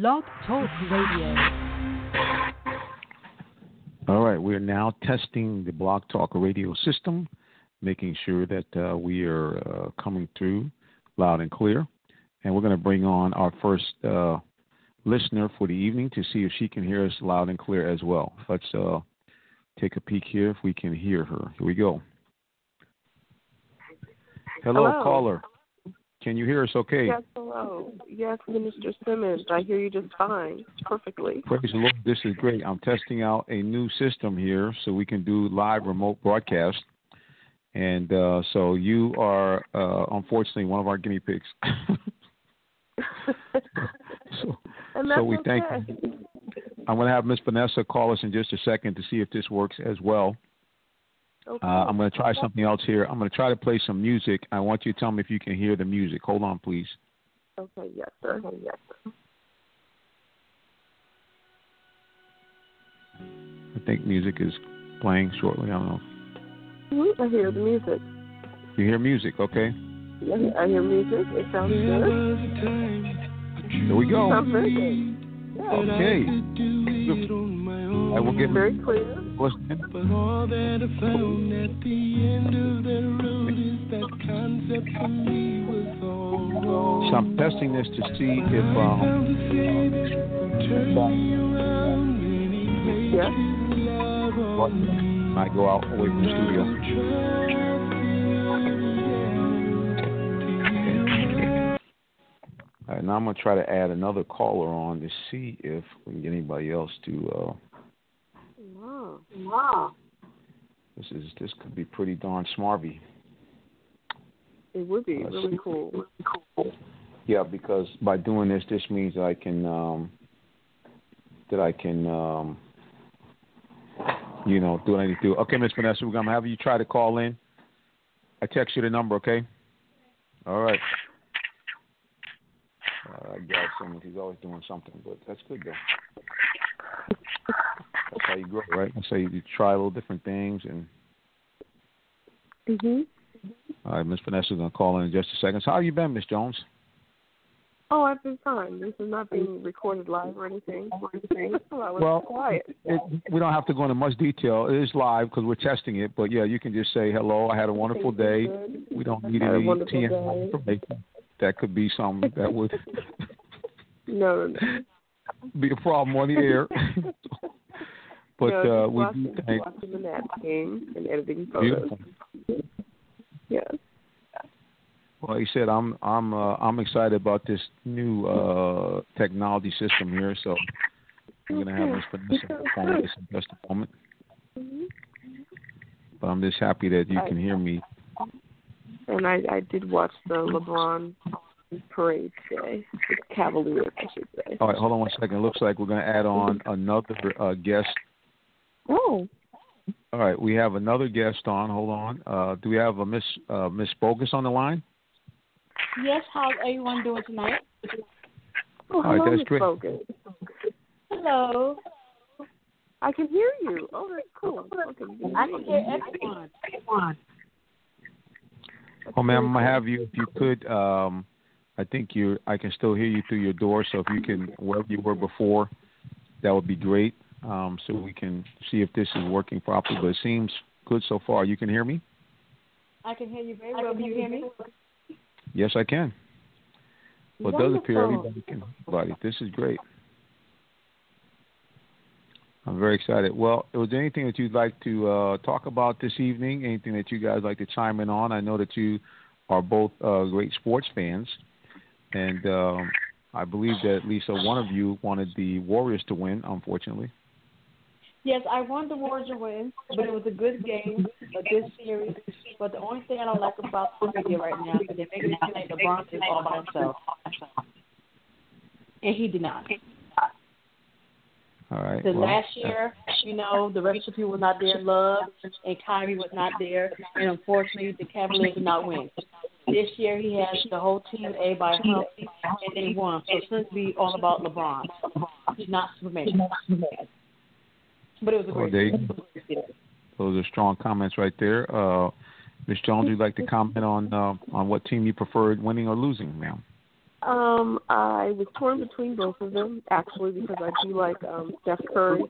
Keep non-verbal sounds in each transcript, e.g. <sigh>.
Blog Talk Radio. All right, we're now testing the Blog Talk Radio system, making sure that uh, we are uh, coming through loud and clear. And we're going to bring on our first uh, listener for the evening to see if she can hear us loud and clear as well. Let's uh, take a peek here if we can hear her. Here we go. Hello, Hello. caller. Can you hear us okay? Yes, hello. Yes, Minister Simmons. I hear you just fine, perfectly. Praise the Lord. This is great. I'm testing out a new system here so we can do live remote broadcast. And uh, so you are, uh, unfortunately, one of our guinea pigs. <laughs> so, <laughs> so we okay. thank you. I'm going to have Miss Vanessa call us in just a second to see if this works as well. Okay. Uh, I'm going to try something else here. I'm going to try to play some music. I want you to tell me if you can hear the music. Hold on, please. okay, yes, sir. Okay, yes, sir. I think music is playing shortly. I don't know. Mhm, I hear the music. You hear music, okay? Yeah, I hear music. It sounds good. Here we go. Sounds very good. Yeah, Okay. I will get very clear. Listening. But all that I found at the end of that road is that concept for me was all wrong. So I'm testing this to see if um, Found the Savior, around, and he Yeah. his love on me. I go out away from the studio. All right, now I'm gonna try to add another caller on to see if we can get anybody else to. Uh, Wow. This is this could be pretty darn smarvy. It would be Let's really see. cool. Yeah, because by doing this, this means I can um, that I can um, you know do what I need to do. Okay, Miss Vanessa, we're gonna have you try to call in. I text you the number, okay? All right. Uh, I got someone. He's always doing something, but that's good though. That's how you grow, right? That's how you try little different things. And Mhm. all right, Miss Vanessa's gonna call in in just a second. So how you been, Miss Jones? Oh, I've been fine. This is not being recorded live or anything. Or anything. So I was Well, quiet. It, we don't have to go into much detail. It is live because we're testing it. But yeah, you can just say hello. I had a wonderful day. We don't need any wonderful TMI day. information. That could be something that would <laughs> No, no, no. <laughs> be a problem on the air. <laughs> but uh, we do thank. watching the napkin and editing photos. Beautiful. Yes. Well, he said I'm I'm uh, I'm excited about this new uh, technology system here. So we're gonna have Miss Vanessa on the phone with us in just a moment. Mhm. But I'm just happy that you can hear me. And I, I did watch the LeBron parade today. The Cavaliers, I should say. All right, hold on one second. It looks like we're gonna add on another uh, guest All right, we have another guest on. Hold on. Uh, do we have a Miss uh, Miss Bogus on the line? Yes, how's everyone doing tonight? oh All right, hello, that's Miss great. Bogus. Hello. I can hear you. Oh, that's cool. Okay. I can hear everyone. Oh, ma'am, I'm gonna have you if you could. Um, I think you. I can still hear you through your door. So if you can, wherever you were before, that would be great. Um, so we can see if this is working properly. But it seems good so far. You can hear me? I can hear you very well. Can you hear me? Yes, I can. Well, it does appear everybody can. Everybody, this is great. I'm very excited. Well, was there anything that you'd like to uh, talk about this evening? Anything that you guys like to chime in on? I know that you are both uh, great sports fans, and um, I believe that at least uh, one of you wanted the Warriors to win. Unfortunately, Yes, I wanted the Warriors to win, but it was a good game, a good series. But the only thing I don't like about the media right now is they're making it seem like LeBron is all by himself. And he did not. all right. Well, last year, you know, the rest of people were not there. Love and Kyrie was not there, and unfortunately, the Cavaliers did not win. This year, he has the whole team A by healthy, and they won. So it's going to be all about LeBron, not Superman. But it was a Well, great. there you it was a great series. those are strong comments right there. Uh, Ms. Jones, would you like to comment on uh, on what team you preferred winning or losing, ma'am? Um, I was torn between both of them actually because I do like um Steph Curry,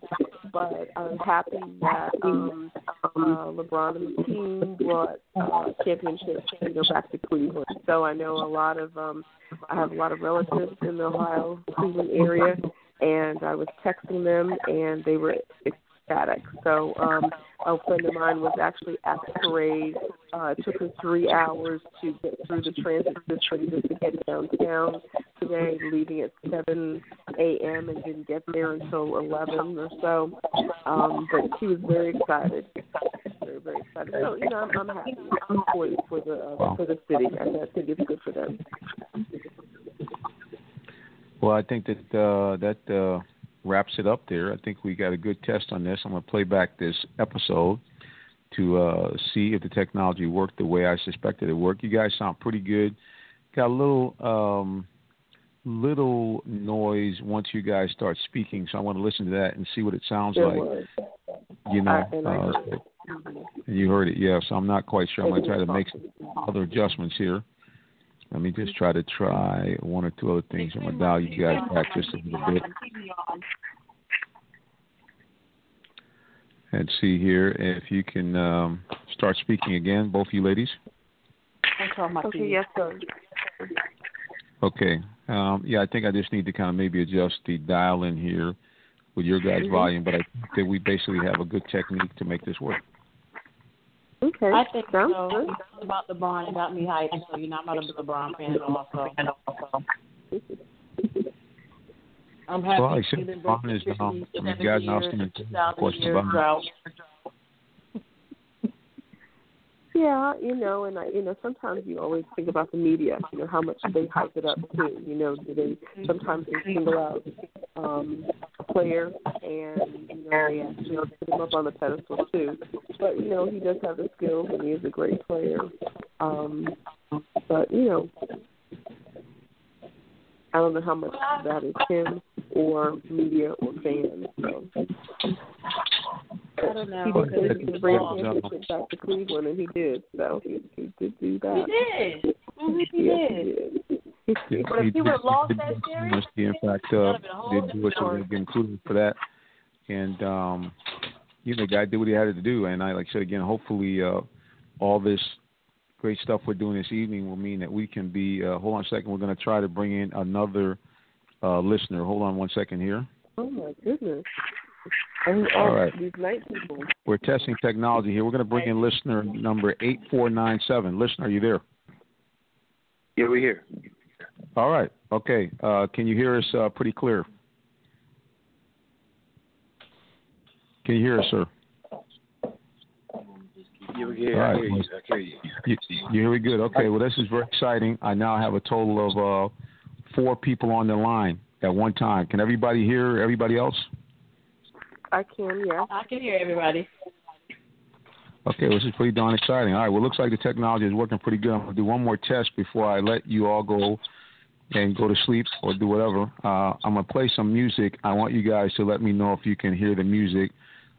but I'm happy that um uh, LeBron and the team brought uh, championships you know back to Cleveland. So I know a lot of um I have a lot of relatives in the Ohio Cleveland area, and I was texting them and they were ecstatic. So um a friend of mine was actually at the parade. Uh, it took her three hours to get through the transit system just to get downtown today, leaving at 7 a.m. and didn't get there until 11 or so. Um, but she was very excited, very very excited. So you know, I'm, I'm happy for for the uh, for the city. I think it's good for them. Well, I think that uh, that uh, wraps it up there. I think we got a good test on this. I'm going to play back this episode to uh, see if the technology worked the way I suspected it worked. You guys sound pretty good. Got a little um, little noise once you guys start speaking, so I want to listen to that and see what it sounds There like. was. You know, I- and I uh, it. you heard it, yeah. So I'm not quite sure. I'm going to try to make some other adjustments here. Let me just try to try one or two other things. I'm going to dial you guys back just a little bit and see here if you can um, start speaking again, both you ladies. I'm talking about Okay, yes, sir. Okay. Um, yeah, I think I just need to kind of maybe adjust the dial in here with your guys' Mhm. volume, but I think that we basically have a good technique to make this work. Okay, I think sounds so. good. It's about LeBron. It got me hyped. So you know, I'm not a LeBron fan also. I'm happy. Well, said, LeBron is, the um, 50, I mean, 70 guys now years, stand 2,000 question about it. drought. Yeah, you know, and I, you know, sometimes you always think about the media. You know, how much they hype it up too. You know, do they sometimes they single out um, a player and you know they actually put him up on the pedestal too. But you know, he does have the skills and he is a great player. Um, but you know, I don't know how much that is him or media or fans. So. I don't know. He did because to bring it's a all- back to Cleveland, and he did. So he, he did do He that. did. Mhm, he Yes, did. he did. Yeah, But if he would've lost did that do series, much. He, in fact, that'd uh, have been a whole did do different it, so story. we'll get included for that. And um, you know, the guy did what he had to do. And I, like I said again, hopefully, uh, all this great stuff we're doing this evening will mean that we can be. Uh, hold on a second. We're going to try to bring in another uh, listener. Hold on one second here. Oh my goodness. And All all right. these night people. We're testing technology here. We're going to bring in listener number eight four nine seven. Listener, are you there? Yeah, we're here. All right. Okay. Uh, can you hear us uh, pretty clear? Can you hear us, sir? Yeah, we're here. All I hear you. I hear you. You, you hear me good? Okay. Well, this is very exciting. I now have a total of uh, four people on the line at one time. Can everybody hear everybody else? I can, yeah. I can hear everybody. Okay, well, this is pretty darn exciting. All right, well, it looks like the technology is working pretty good. I'm going to do one more test before I let you all go and go to sleep or do whatever. Uh, I'm going to play some music. I want you guys to let me know if you can hear the music,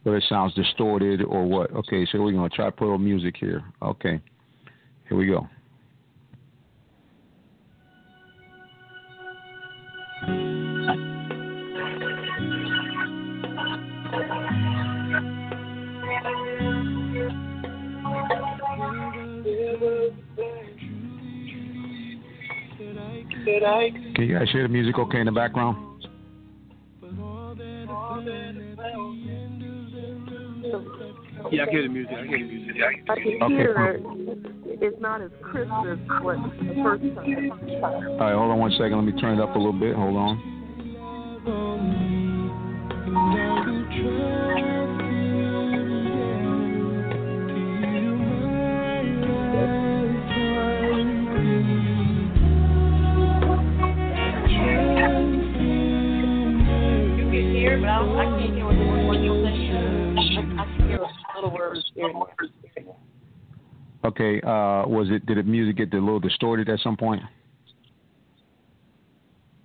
whether it sounds distorted or what. Okay, so we're going to try to put a little music here. Okay, here we go. Can you guys hear the music okay in the background? Yeah, I hear the music. I hear the music. I can Okay. hear it. It's not as crisp as what the first time. All right, hold on one second. Let me turn it up a little bit. Hold on. Okay, uh, was it? Did the music get a little distorted at some point?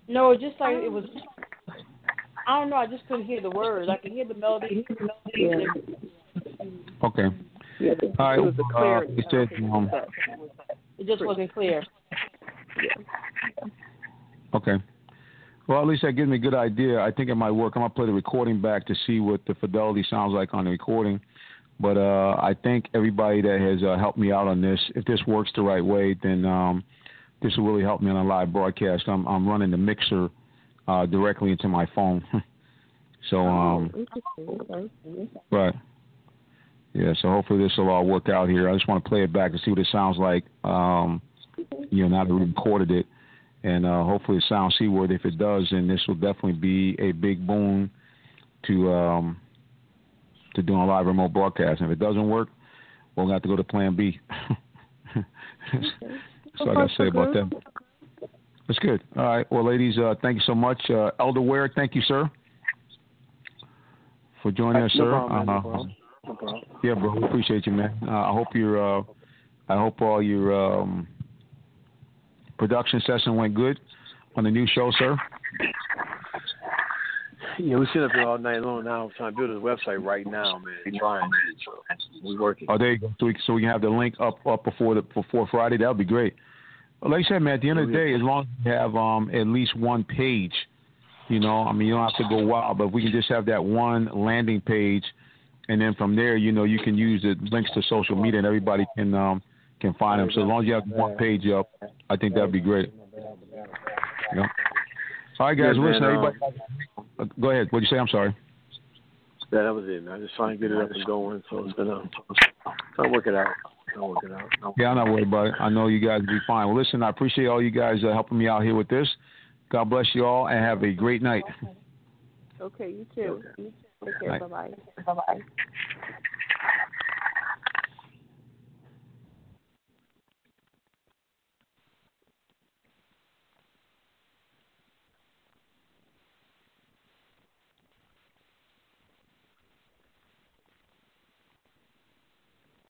No, just like it was. I don't know. I just couldn't hear the words. I could hear the melody. Yeah. Okay. Yeah. All right. It was Uh, it said, um, It just wasn't clear. Okay. Well, at least that gives me a good idea. I think it might work. I'm gonna play the recording back to see what the fidelity sounds like on the recording. But uh, I think everybody that has uh, helped me out on this, if this works the right way, then um, this will really help me on a live broadcast. I'm, I'm running the mixer uh, directly into my phone. <laughs> so, um, right. Yeah, so hopefully this will all work out here. I just want to play it back and see what it sounds like. Um, you know, now that we recorded it, and uh, hopefully it sounds seaworthy. If it does, then this will definitely be a big boon to um, to doing a live remote broadcast. And if it doesn't work, we'll have to go to Plan B. <laughs> That's all I got to say about that. That's good. All right. Well, ladies, uh, thank you so much. Uh, Elder Ware, thank you, sir, for joining us, No sir. problem, no Uh, problem. No problem. yeah, bro. We appreciate you, man. Uh, I hope your uh, I hope all your um, production session went good on the new show, sir. <laughs> Yeah, we sit up here all night long now trying to build this website right now, man. We're trying. So we working. Oh, there you go. So we, so we can have the link up up before the before Friday. That would be great. Well, like I said, man, at the end of the day, as long as you have um, at least one page, you know, I mean, you don't have to go wild, but we can just have that one landing page, and then from there, you know, you can use the links to social media, and everybody can um, can find them. So as long as you have one page up, I think that'd be great. Yeah. All right, guys. Yeah, man, listen, um, everybody. uh, go ahead. What'd you say? I'm sorry. Yeah, that was it, man. Just trying to get it up and going. So it's gonna try to work it out. Try to work it out. Yeah, I'm not worried about it. I know you guys will be fine. Well, listen, I appreciate all you guys uh, helping me out here with this. God bless you all, and have a great night. Okay, you too. You too. Take care. Bye bye. Bye bye.